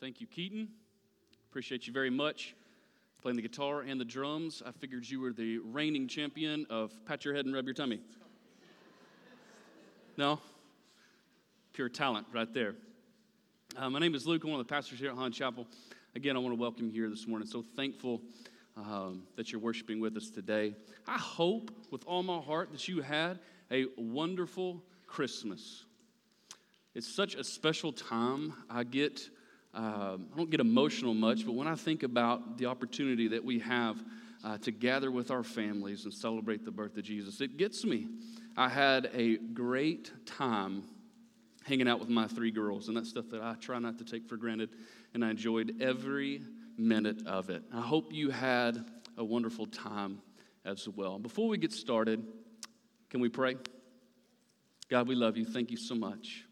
Thank you, Keaton. Appreciate you very much. Playing the guitar and the drums. I figured you were the reigning champion of pat your head and rub your tummy. No? Pure talent right there. Uh, my name is Luke. I'm one of the pastors here at Holland Chapel. Again, I want to welcome you here this morning. So thankful um, that you're worshiping with us today. I hope with all my heart that you had a wonderful Christmas. It's such a special time. I get um, I don't get emotional much, but when I think about the opportunity that we have uh, to gather with our families and celebrate the birth of Jesus, it gets me. I had a great time hanging out with my three girls, and that's stuff that I try not to take for granted, and I enjoyed every minute of it. I hope you had a wonderful time as well. Before we get started, can we pray? God, we love you. Thank you so much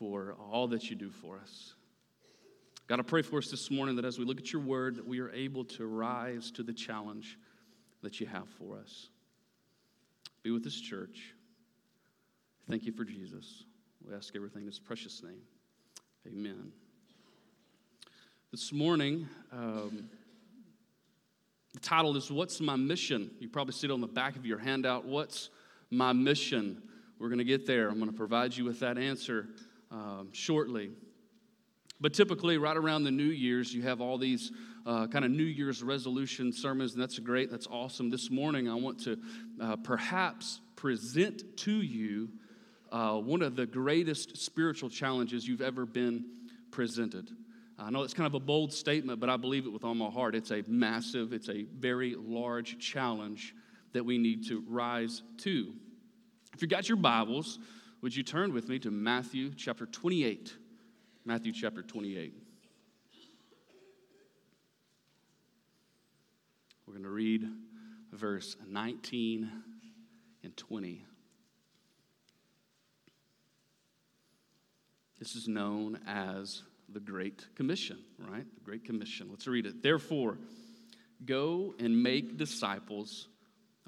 for all that you do for us. God, I pray for us this morning that as we look at your word, that we are able to rise to the challenge that you have for us. Be with this church. Thank you for Jesus. We ask everything in his precious name. Amen. This morning, um, the title is What's My Mission? You probably see it on the back of your handout. What's my mission? We're going to get there. I'm going to provide you with that answer um, shortly. But typically, right around the New Year's, you have all these uh, kind of New Year's resolution sermons, and that's great. That's awesome. This morning, I want to uh, perhaps present to you uh, one of the greatest spiritual challenges you've ever been presented. I know it's kind of a bold statement, but I believe it with all my heart. It's a massive, it's a very large challenge that we need to rise to. If you've got your Bibles, would you turn with me to Matthew chapter 28? Matthew chapter 28. We're going to read verse 19 and 20. This is known as the Great Commission, right? The Great Commission. Let's read it. Therefore, go and make disciples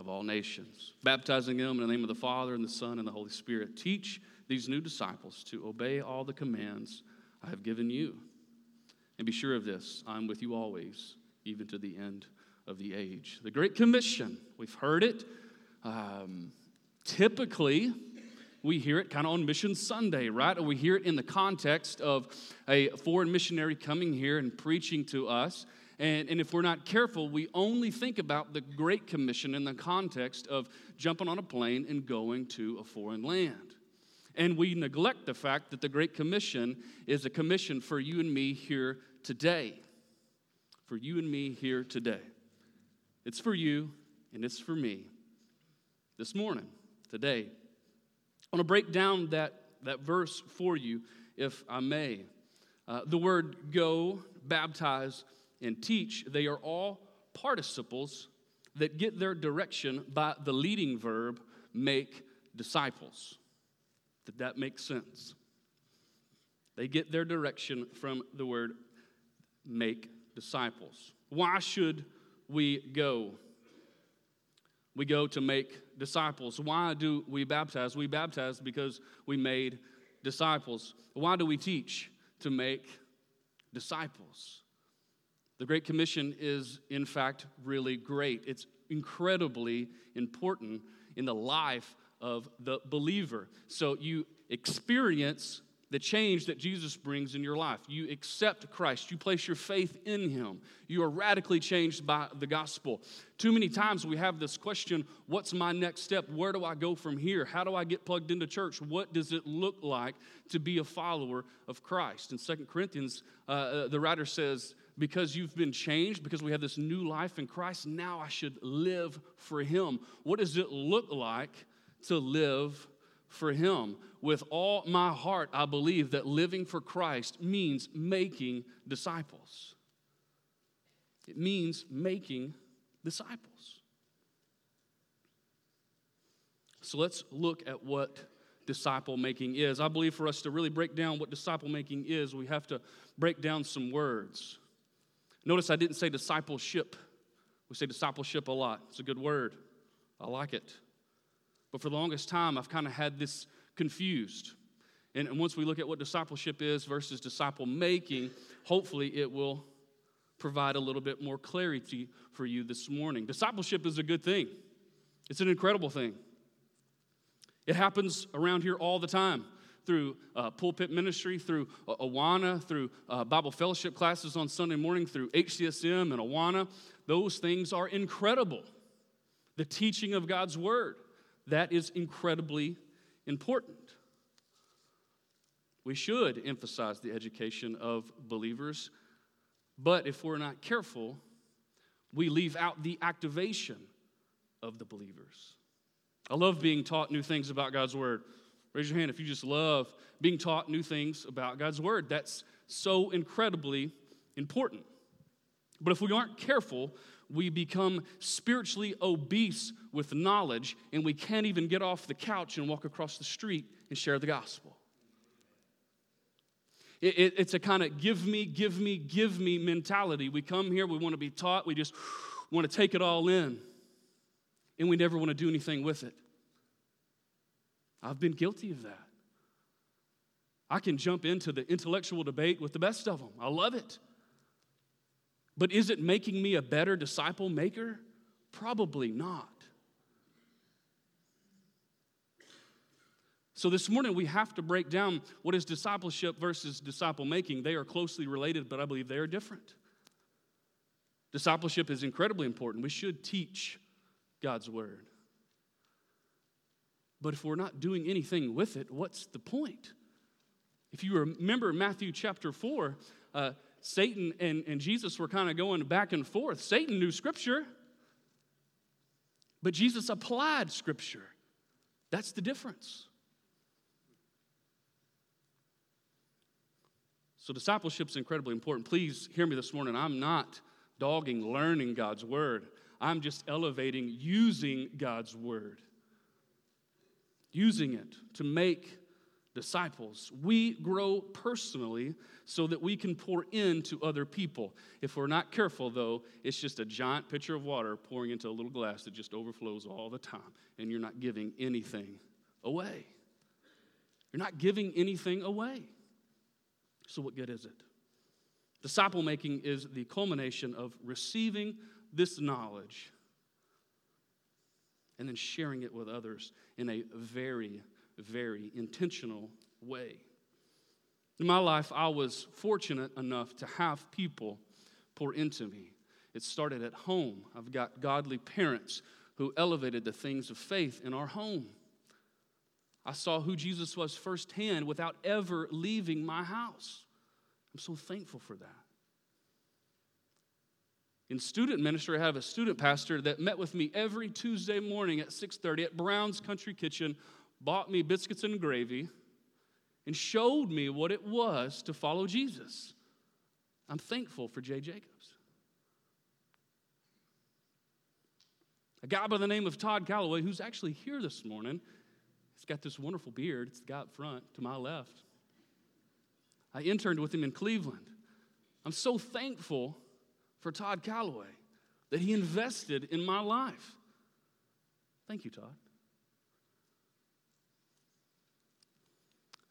of all nations, baptizing them in the name of the Father and the Son and the Holy Spirit. Teach these new disciples to obey all the commands I have given you. And be sure of this I'm with you always, even to the end of the age. The Great Commission, we've heard it. Um, typically, we hear it kind of on Mission Sunday, right? Or we hear it in the context of a foreign missionary coming here and preaching to us. And, and if we're not careful, we only think about the Great Commission in the context of jumping on a plane and going to a foreign land. And we neglect the fact that the Great Commission is a commission for you and me here today. For you and me here today. It's for you and it's for me this morning, today. I want to break down that, that verse for you, if I may. Uh, the word go, baptize, and teach, they are all participles that get their direction by the leading verb, make disciples. Did that make sense? They get their direction from the word make disciples. Why should we go? We go to make disciples. Why do we baptize? We baptize because we made disciples. Why do we teach? To make disciples. The Great Commission is, in fact, really great. It's incredibly important in the life of the believer. So you experience the change that Jesus brings in your life. You accept Christ, you place your faith in Him. You are radically changed by the gospel. Too many times we have this question what's my next step? Where do I go from here? How do I get plugged into church? What does it look like to be a follower of Christ? In Second Corinthians, uh, uh, the writer says, because you've been changed, because we have this new life in Christ, now I should live for Him. What does it look like to live for Him? With all my heart, I believe that living for Christ means making disciples. It means making disciples. So let's look at what disciple making is. I believe for us to really break down what disciple making is, we have to break down some words. Notice I didn't say discipleship. We say discipleship a lot. It's a good word. I like it. But for the longest time, I've kind of had this confused. And once we look at what discipleship is versus disciple making, hopefully it will provide a little bit more clarity for you this morning. Discipleship is a good thing, it's an incredible thing. It happens around here all the time through uh, pulpit ministry, through uh, Awana, through uh, Bible fellowship classes on Sunday morning, through HCSM and Awana. Those things are incredible. The teaching of God's Word, that is incredibly important. We should emphasize the education of believers, but if we're not careful, we leave out the activation of the believers. I love being taught new things about God's Word. Raise your hand if you just love being taught new things about God's Word. That's so incredibly important. But if we aren't careful, we become spiritually obese with knowledge and we can't even get off the couch and walk across the street and share the gospel. It, it, it's a kind of give me, give me, give me mentality. We come here, we want to be taught, we just want to take it all in, and we never want to do anything with it. I've been guilty of that. I can jump into the intellectual debate with the best of them. I love it. But is it making me a better disciple maker? Probably not. So, this morning we have to break down what is discipleship versus disciple making. They are closely related, but I believe they are different. Discipleship is incredibly important. We should teach God's word. But if we're not doing anything with it, what's the point? If you remember Matthew chapter 4, uh, Satan and, and Jesus were kind of going back and forth. Satan knew Scripture, but Jesus applied Scripture. That's the difference. So, discipleship is incredibly important. Please hear me this morning. I'm not dogging learning God's word, I'm just elevating using God's word using it to make disciples. We grow personally so that we can pour into other people. If we're not careful, though, it's just a giant pitcher of water pouring into a little glass that just overflows all the time, and you're not giving anything away. You're not giving anything away. So, what good is it? Disciple making is the culmination of receiving this knowledge and then sharing it with others in a very, very intentional way. In my life, I was fortunate enough to have people pour into me. It started at home. I've got godly parents who elevated the things of faith in our home. I saw who Jesus was firsthand without ever leaving my house. I'm so thankful for that. In student ministry, I have a student pastor that met with me every Tuesday morning at 6:30 at Brown's Country Kitchen, bought me biscuits and gravy, and showed me what it was to follow Jesus. I'm thankful for Jay Jacobs. A guy by the name of Todd Calloway, who's actually here this morning, he's got this wonderful beard. It's the guy up front to my left. I interned with him in Cleveland. I'm so thankful for Todd Calloway, that he invested in my life. Thank you, Todd.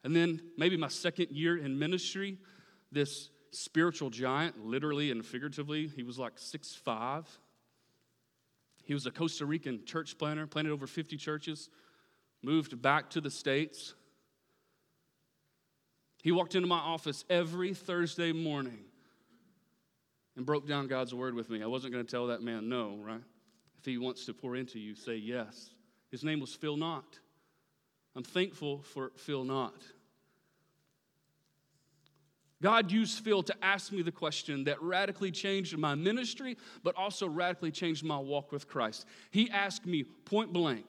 And then maybe my second year in ministry, this spiritual giant, literally and figuratively, he was like six five. He was a Costa Rican church planter, planted over 50 churches, moved back to the States. He walked into my office every Thursday morning and broke down God's word with me. I wasn't going to tell that man no, right? If he wants to pour into you, say yes. His name was Phil Knott. I'm thankful for Phil Knott. God used Phil to ask me the question that radically changed my ministry, but also radically changed my walk with Christ. He asked me point blank,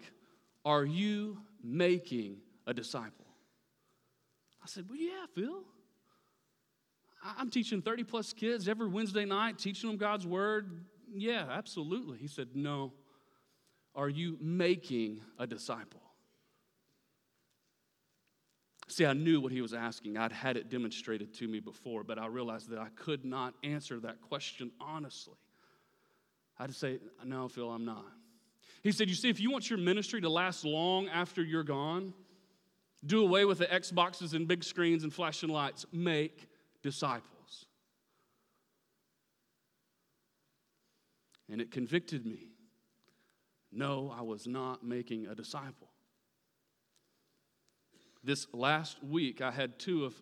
Are you making a disciple? I said, Well, yeah, Phil. I'm teaching 30 plus kids every Wednesday night, teaching them God's word. Yeah, absolutely. He said, No. Are you making a disciple? See, I knew what he was asking. I'd had it demonstrated to me before, but I realized that I could not answer that question honestly. I had to say, No, Phil, I'm not. He said, You see, if you want your ministry to last long after you're gone, Do away with the Xboxes and big screens and flashing lights. Make disciples. And it convicted me. No, I was not making a disciple. This last week, I had two of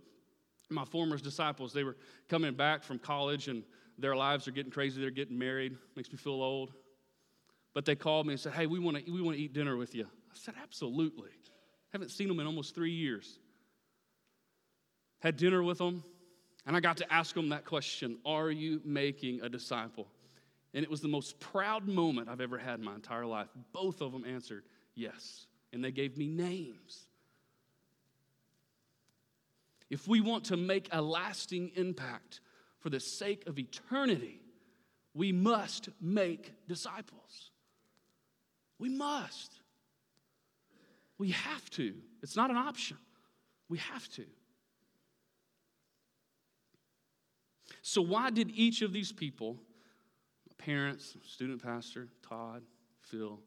my former disciples. They were coming back from college and their lives are getting crazy. They're getting married. Makes me feel old. But they called me and said, Hey, we want to we want to eat dinner with you. I said, Absolutely. Haven't seen them in almost three years. Had dinner with them, and I got to ask them that question Are you making a disciple? And it was the most proud moment I've ever had in my entire life. Both of them answered yes, and they gave me names. If we want to make a lasting impact for the sake of eternity, we must make disciples. We must. We have to. It's not an option. We have to. So, why did each of these people, parents, student pastor, Todd, Phil,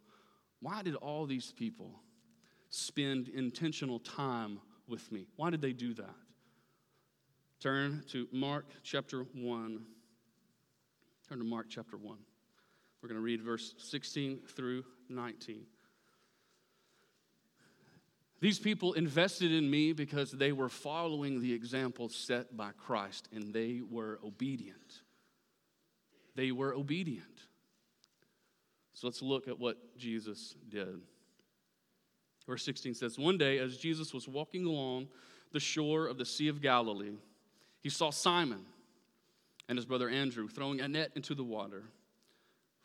why did all these people spend intentional time with me? Why did they do that? Turn to Mark chapter 1. Turn to Mark chapter 1. We're going to read verse 16 through 19. These people invested in me because they were following the example set by Christ and they were obedient. They were obedient. So let's look at what Jesus did. Verse 16 says One day, as Jesus was walking along the shore of the Sea of Galilee, he saw Simon and his brother Andrew throwing a net into the water,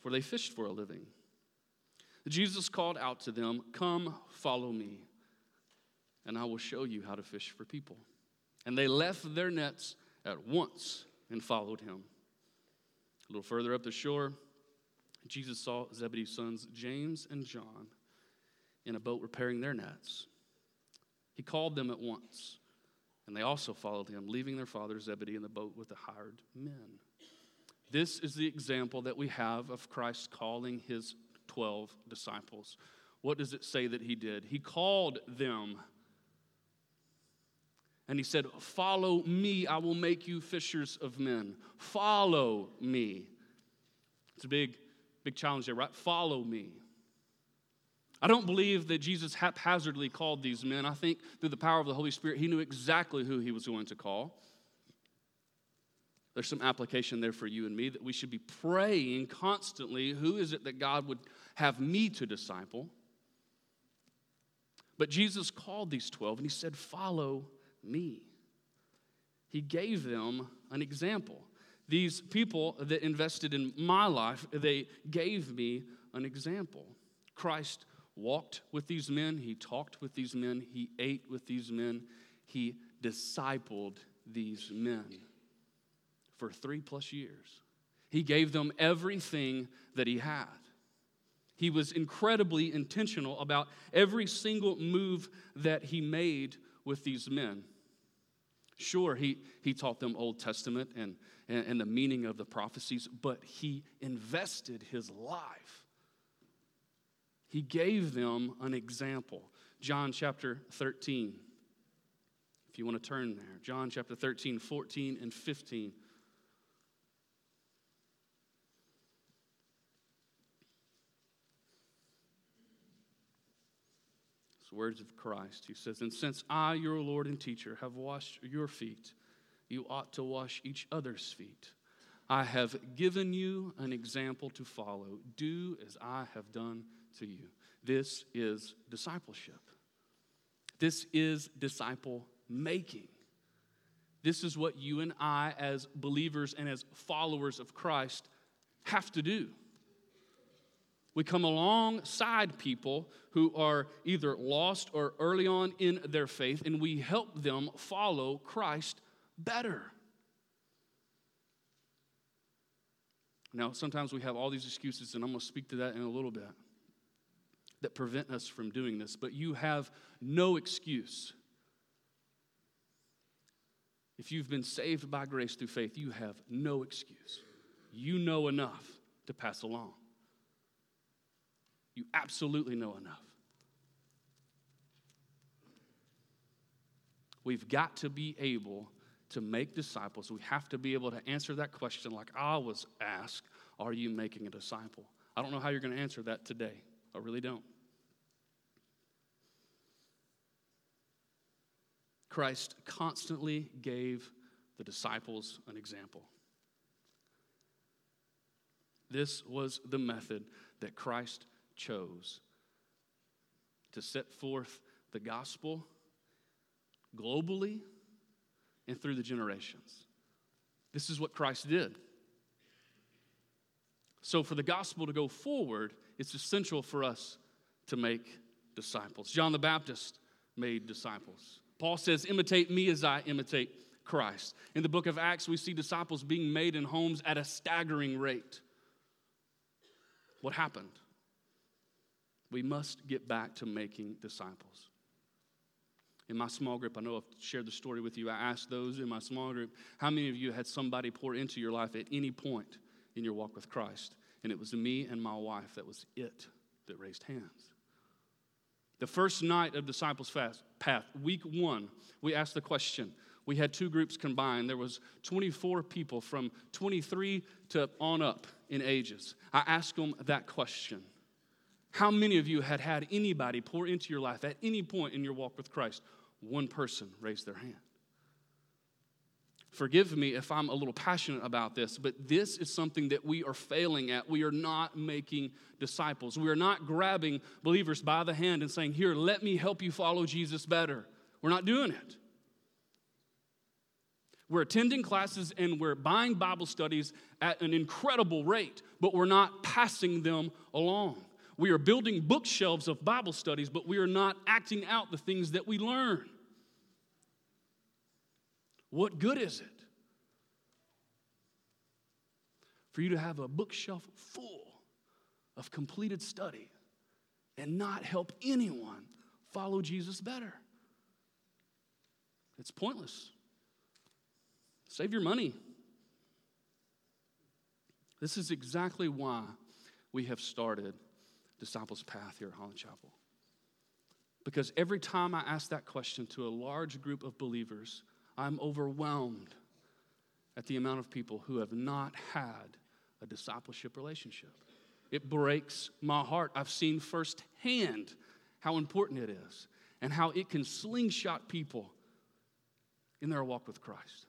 for they fished for a living. Jesus called out to them, Come, follow me and I will show you how to fish for people. And they left their nets at once and followed him. A little further up the shore, Jesus saw Zebedee's sons, James and John, in a boat repairing their nets. He called them at once, and they also followed him, leaving their father Zebedee in the boat with the hired men. This is the example that we have of Christ calling his 12 disciples. What does it say that he did? He called them and he said, Follow me, I will make you fishers of men. Follow me. It's a big, big challenge there, right? Follow me. I don't believe that Jesus haphazardly called these men. I think through the power of the Holy Spirit, he knew exactly who he was going to call. There's some application there for you and me that we should be praying constantly who is it that God would have me to disciple? But Jesus called these 12 and he said, Follow me. He gave them an example. These people that invested in my life, they gave me an example. Christ walked with these men, he talked with these men, he ate with these men, he discipled these men for three plus years. He gave them everything that he had. He was incredibly intentional about every single move that he made with these men. Sure, he, he taught them Old Testament and, and, and the meaning of the prophecies, but he invested his life. He gave them an example. John chapter 13. If you want to turn there, John chapter 13, 14, and 15. Words of Christ. He says, And since I, your Lord and teacher, have washed your feet, you ought to wash each other's feet. I have given you an example to follow. Do as I have done to you. This is discipleship. This is disciple making. This is what you and I, as believers and as followers of Christ, have to do. We come alongside people who are either lost or early on in their faith, and we help them follow Christ better. Now, sometimes we have all these excuses, and I'm going to speak to that in a little bit, that prevent us from doing this, but you have no excuse. If you've been saved by grace through faith, you have no excuse. You know enough to pass along. You absolutely know enough. We've got to be able to make disciples. We have to be able to answer that question like I was asked Are you making a disciple? I don't know how you're going to answer that today. I really don't. Christ constantly gave the disciples an example. This was the method that Christ chose to set forth the gospel globally and through the generations. This is what Christ did. So, for the gospel to go forward, it's essential for us to make disciples. John the Baptist made disciples. Paul says, Imitate me as I imitate Christ. In the book of Acts, we see disciples being made in homes at a staggering rate. What happened? We must get back to making disciples. In my small group, I know I've shared the story with you. I asked those in my small group, how many of you had somebody pour into your life at any point in your walk with Christ? And it was me and my wife. That was it that raised hands. The first night of Disciples Fast Path, week one, we asked the question. We had two groups combined. There was 24 people from 23 to on up in ages. I asked them that question. How many of you had had anybody pour into your life at any point in your walk with Christ? One person raised their hand. Forgive me if I'm a little passionate about this, but this is something that we are failing at. We are not making disciples. We are not grabbing believers by the hand and saying, Here, let me help you follow Jesus better. We're not doing it. We're attending classes and we're buying Bible studies at an incredible rate, but we're not passing them along. We are building bookshelves of Bible studies, but we are not acting out the things that we learn. What good is it for you to have a bookshelf full of completed study and not help anyone follow Jesus better? It's pointless. Save your money. This is exactly why we have started Disciples Path here at Holland Chapel. Because every time I ask that question to a large group of believers, I'm overwhelmed at the amount of people who have not had a discipleship relationship. It breaks my heart. I've seen firsthand how important it is and how it can slingshot people in their walk with Christ.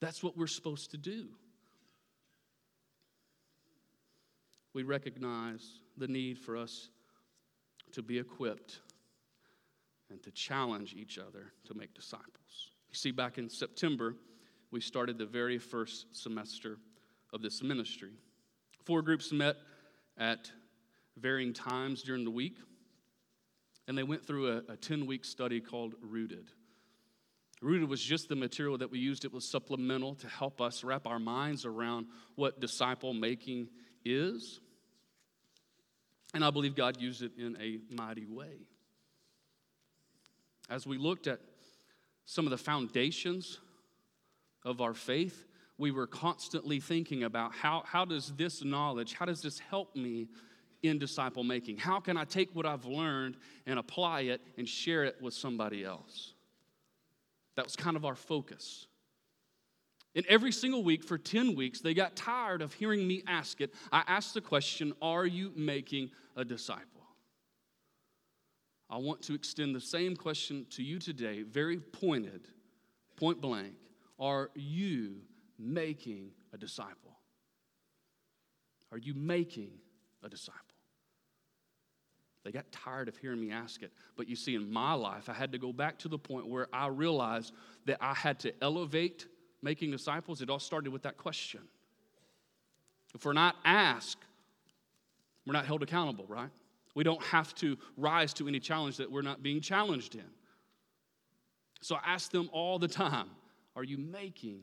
That's what we're supposed to do. We recognize the need for us to be equipped and to challenge each other to make disciples. You see, back in September, we started the very first semester of this ministry. Four groups met at varying times during the week, and they went through a 10 week study called Rooted. Rooted was just the material that we used, it was supplemental to help us wrap our minds around what disciple making is. And I believe God used it in a mighty way. As we looked at some of the foundations of our faith, we were constantly thinking about how, how does this knowledge, how does this help me in disciple making? How can I take what I've learned and apply it and share it with somebody else? That was kind of our focus. And every single week for 10 weeks, they got tired of hearing me ask it. I asked the question Are you making a disciple? I want to extend the same question to you today, very pointed, point blank. Are you making a disciple? Are you making a disciple? They got tired of hearing me ask it. But you see, in my life, I had to go back to the point where I realized that I had to elevate making disciples. It all started with that question. If we're not asked, we're not held accountable, right? We don't have to rise to any challenge that we're not being challenged in. So I ask them all the time Are you making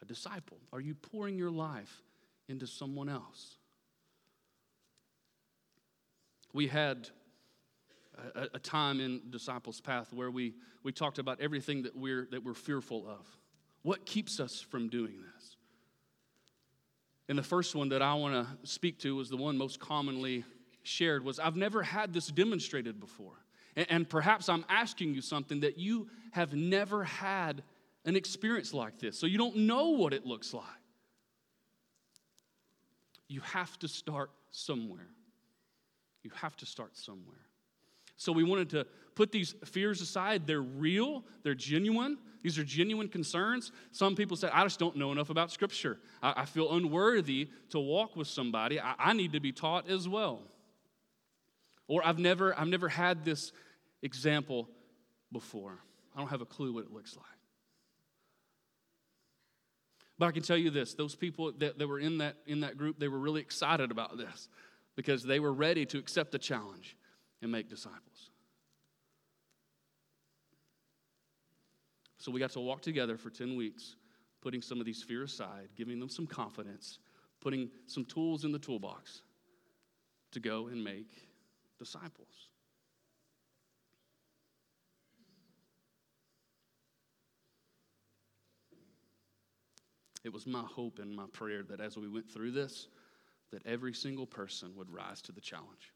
a disciple? Are you pouring your life into someone else? We had a, a, time in Disciples Path where we, we talked about everything that we're, that we're fearful of. What keeps us from doing this? And the first one that I want to speak to was the one most commonly shared was I've never had this demonstrated before. And, and perhaps I'm asking you something that you have never had an experience like this, so you don't know what it looks like. You have to start somewhere. You have to start somewhere. So we wanted to put these fears aside. They're real, they're genuine. These are genuine concerns. Some people say, I just don't know enough about Scripture. I, I feel unworthy to walk with somebody. I, I need to be taught as well. Or I've never, I've never had this example before. I don't have a clue what it looks like. But I can tell you this those people that, that were in that, in that group, they were really excited about this because they were ready to accept the challenge and make disciples. So we got to walk together for 10 weeks, putting some of these fears aside, giving them some confidence, putting some tools in the toolbox to go and make disciples. It was my hope and my prayer that as we went through this, that every single person would rise to the challenge.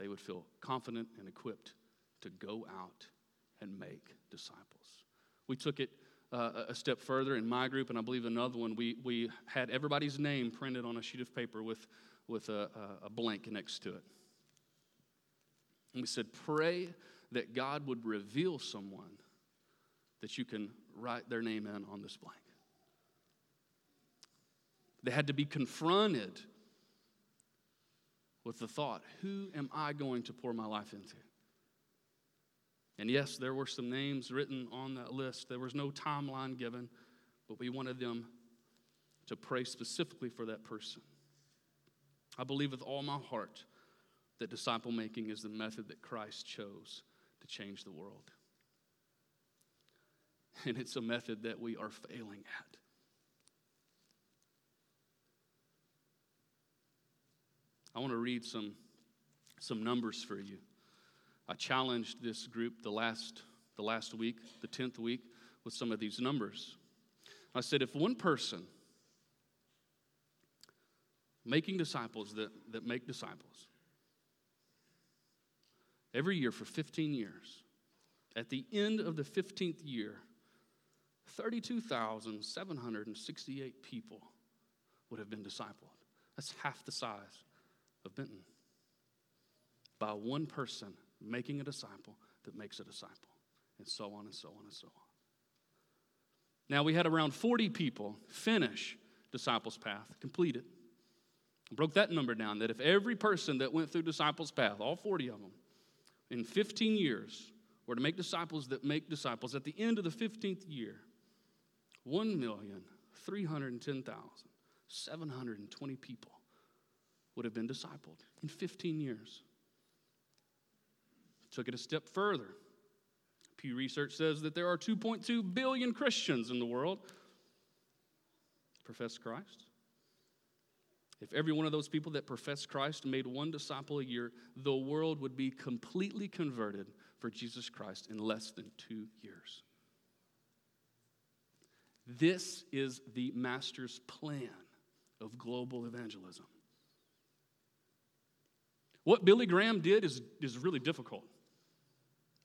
They would feel confident and equipped to go out and make disciples. We took it uh, a step further in my group, and I believe another one. We, we had everybody's name printed on a sheet of paper with, with a, a blank next to it. And we said, Pray that God would reveal someone that you can write their name in on this blank. They had to be confronted with the thought who am I going to pour my life into? And yes, there were some names written on that list. There was no timeline given, but we wanted them to pray specifically for that person. I believe with all my heart that disciple making is the method that Christ chose to change the world. And it's a method that we are failing at. I want to read some, some numbers for you. I challenged this group the last, the last week, the 10th week, with some of these numbers. I said, if one person making disciples that, that make disciples every year for 15 years, at the end of the 15th year, 32,768 people would have been discipled. That's half the size of Benton by one person making a disciple that makes a disciple, and so on and so on and so on. Now, we had around 40 people finish Disciples Path, complete it. I broke that number down that if every person that went through Disciples Path, all 40 of them, in 15 years were to make disciples that make disciples, at the end of the 15th year, 1,310,720 people would have been discipled in 15 years. Took it a step further. Pew Research says that there are 2.2 billion Christians in the world profess Christ. If every one of those people that profess Christ made one disciple a year, the world would be completely converted for Jesus Christ in less than two years. This is the Master's plan of global evangelism. What Billy Graham did is, is really difficult.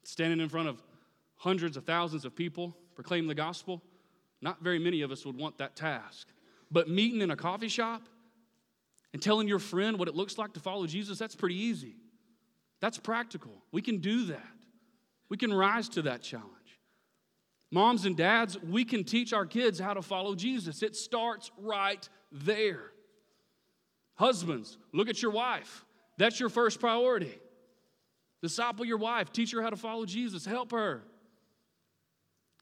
Standing in front of hundreds of thousands of people, proclaiming the gospel, not very many of us would want that task. But meeting in a coffee shop and telling your friend what it looks like to follow Jesus, that's pretty easy. That's practical. We can do that. We can rise to that challenge. Moms and dads, we can teach our kids how to follow Jesus. It starts right there. Husbands, look at your wife. That's your first priority. Disciple your wife, teach her how to follow Jesus, help her.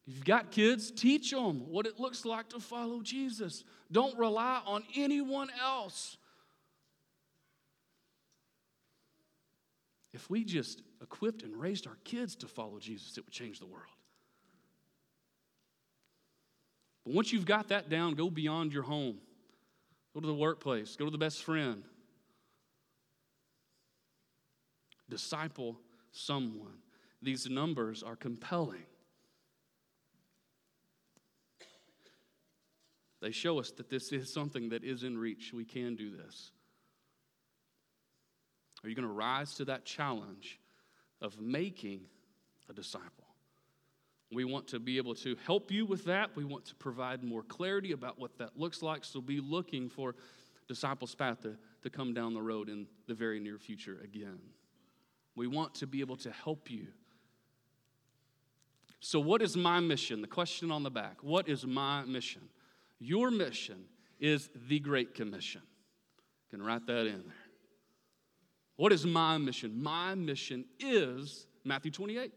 If you've got kids, teach them what it looks like to follow Jesus. Don't rely on anyone else. If we just equipped and raised our kids to follow Jesus, it would change the world. But once you've got that down, go beyond your home. Go to the workplace, go to the best friend, disciple someone. These numbers are compelling. They show us that this is something that is in reach. We can do this. Are you going to rise to that challenge of making a disciple? We want to be able to help you with that. We want to provide more clarity about what that looks like. So be looking for Disciples Path to, to come down the road in the very near future again. We want to be able to help you. So, what is my mission? The question on the back What is my mission? Your mission is the Great Commission. You can write that in there. What is my mission? My mission is Matthew 28.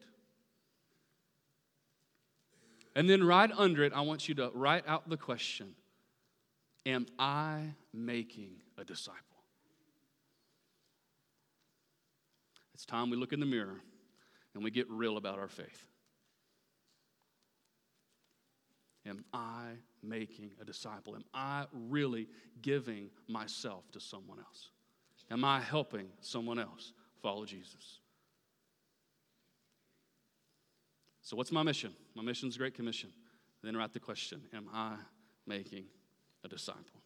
And then right under it, I want you to write out the question Am I making a disciple? It's time we look in the mirror and we get real about our faith. Am I making a disciple? Am I really giving myself to someone else? Am I helping someone else follow Jesus? So, what's my mission? My mission is Great Commission. Then write the question Am I making a disciple?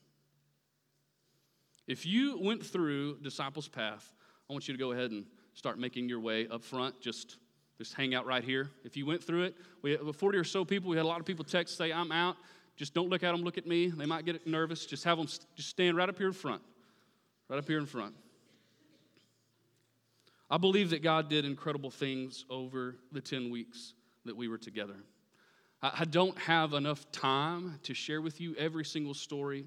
If you went through Disciples Path, I want you to go ahead and start making your way up front. Just, just hang out right here. If you went through it, we had 40 or so people. We had a lot of people text, say, I'm out. Just don't look at them, look at me. They might get nervous. Just have them just stand right up here in front. Right up here in front. I believe that God did incredible things over the 10 weeks that we were together. I don't have enough time to share with you every single story,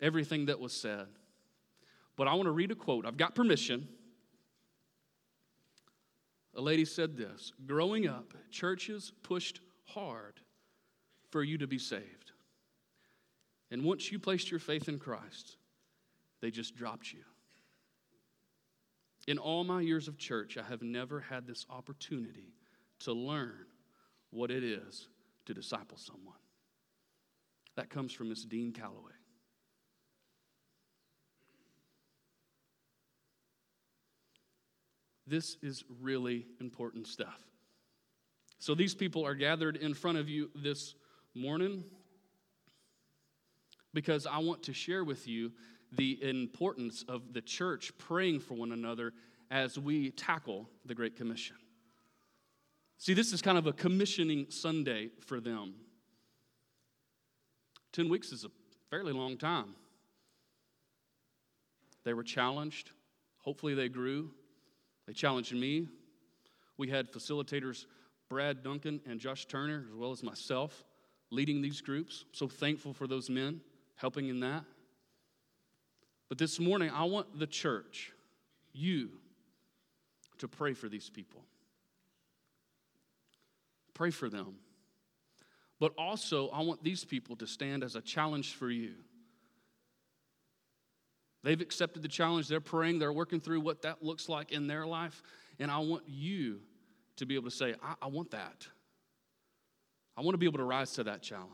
everything that was said. But I want to read a quote. I've got permission. A lady said this Growing up, churches pushed hard for you to be saved. And once you placed your faith in Christ, they just dropped you. In all my years of church, I have never had this opportunity to learn what it is to disciple someone. That comes from Miss Dean Calloway. This is really important stuff. So, these people are gathered in front of you this morning because I want to share with you the importance of the church praying for one another as we tackle the Great Commission. See, this is kind of a commissioning Sunday for them. 10 weeks is a fairly long time. They were challenged. Hopefully, they grew. They challenged me. We had facilitators Brad Duncan and Josh Turner, as well as myself, leading these groups. So thankful for those men helping in that. But this morning, I want the church, you, to pray for these people. Pray for them. But also, I want these people to stand as a challenge for you. They've accepted the challenge, they're praying, they're working through what that looks like in their life. And I want you to be able to say, I, I want that. I want to be able to rise to that challenge.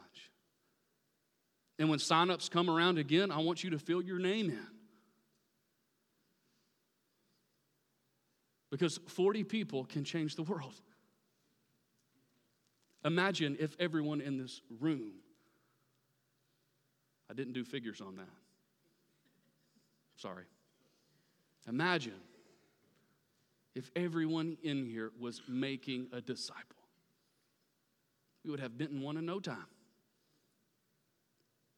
And when signups come around again, I want you to fill your name in. Because 40 people can change the world. Imagine if everyone in this room, I didn't do figures on that. Sorry. Imagine if everyone in here was making a disciple. We would have Benton won in no time.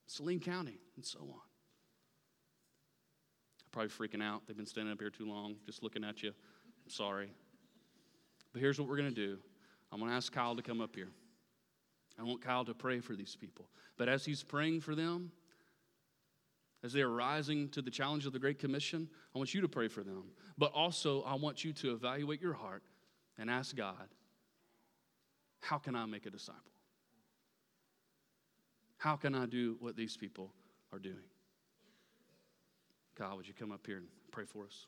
Saline County, and so on. Probably freaking out. They've been standing up here too long, just looking at you. I'm sorry. But here's what we're going to do I'm going to ask Kyle to come up here. I want Kyle to pray for these people. But as he's praying for them, as they are rising to the challenge of the Great Commission, I want you to pray for them. But also, I want you to evaluate your heart and ask God, how can I make a disciple? How can I do what these people are doing? God, would you come up here and pray for us?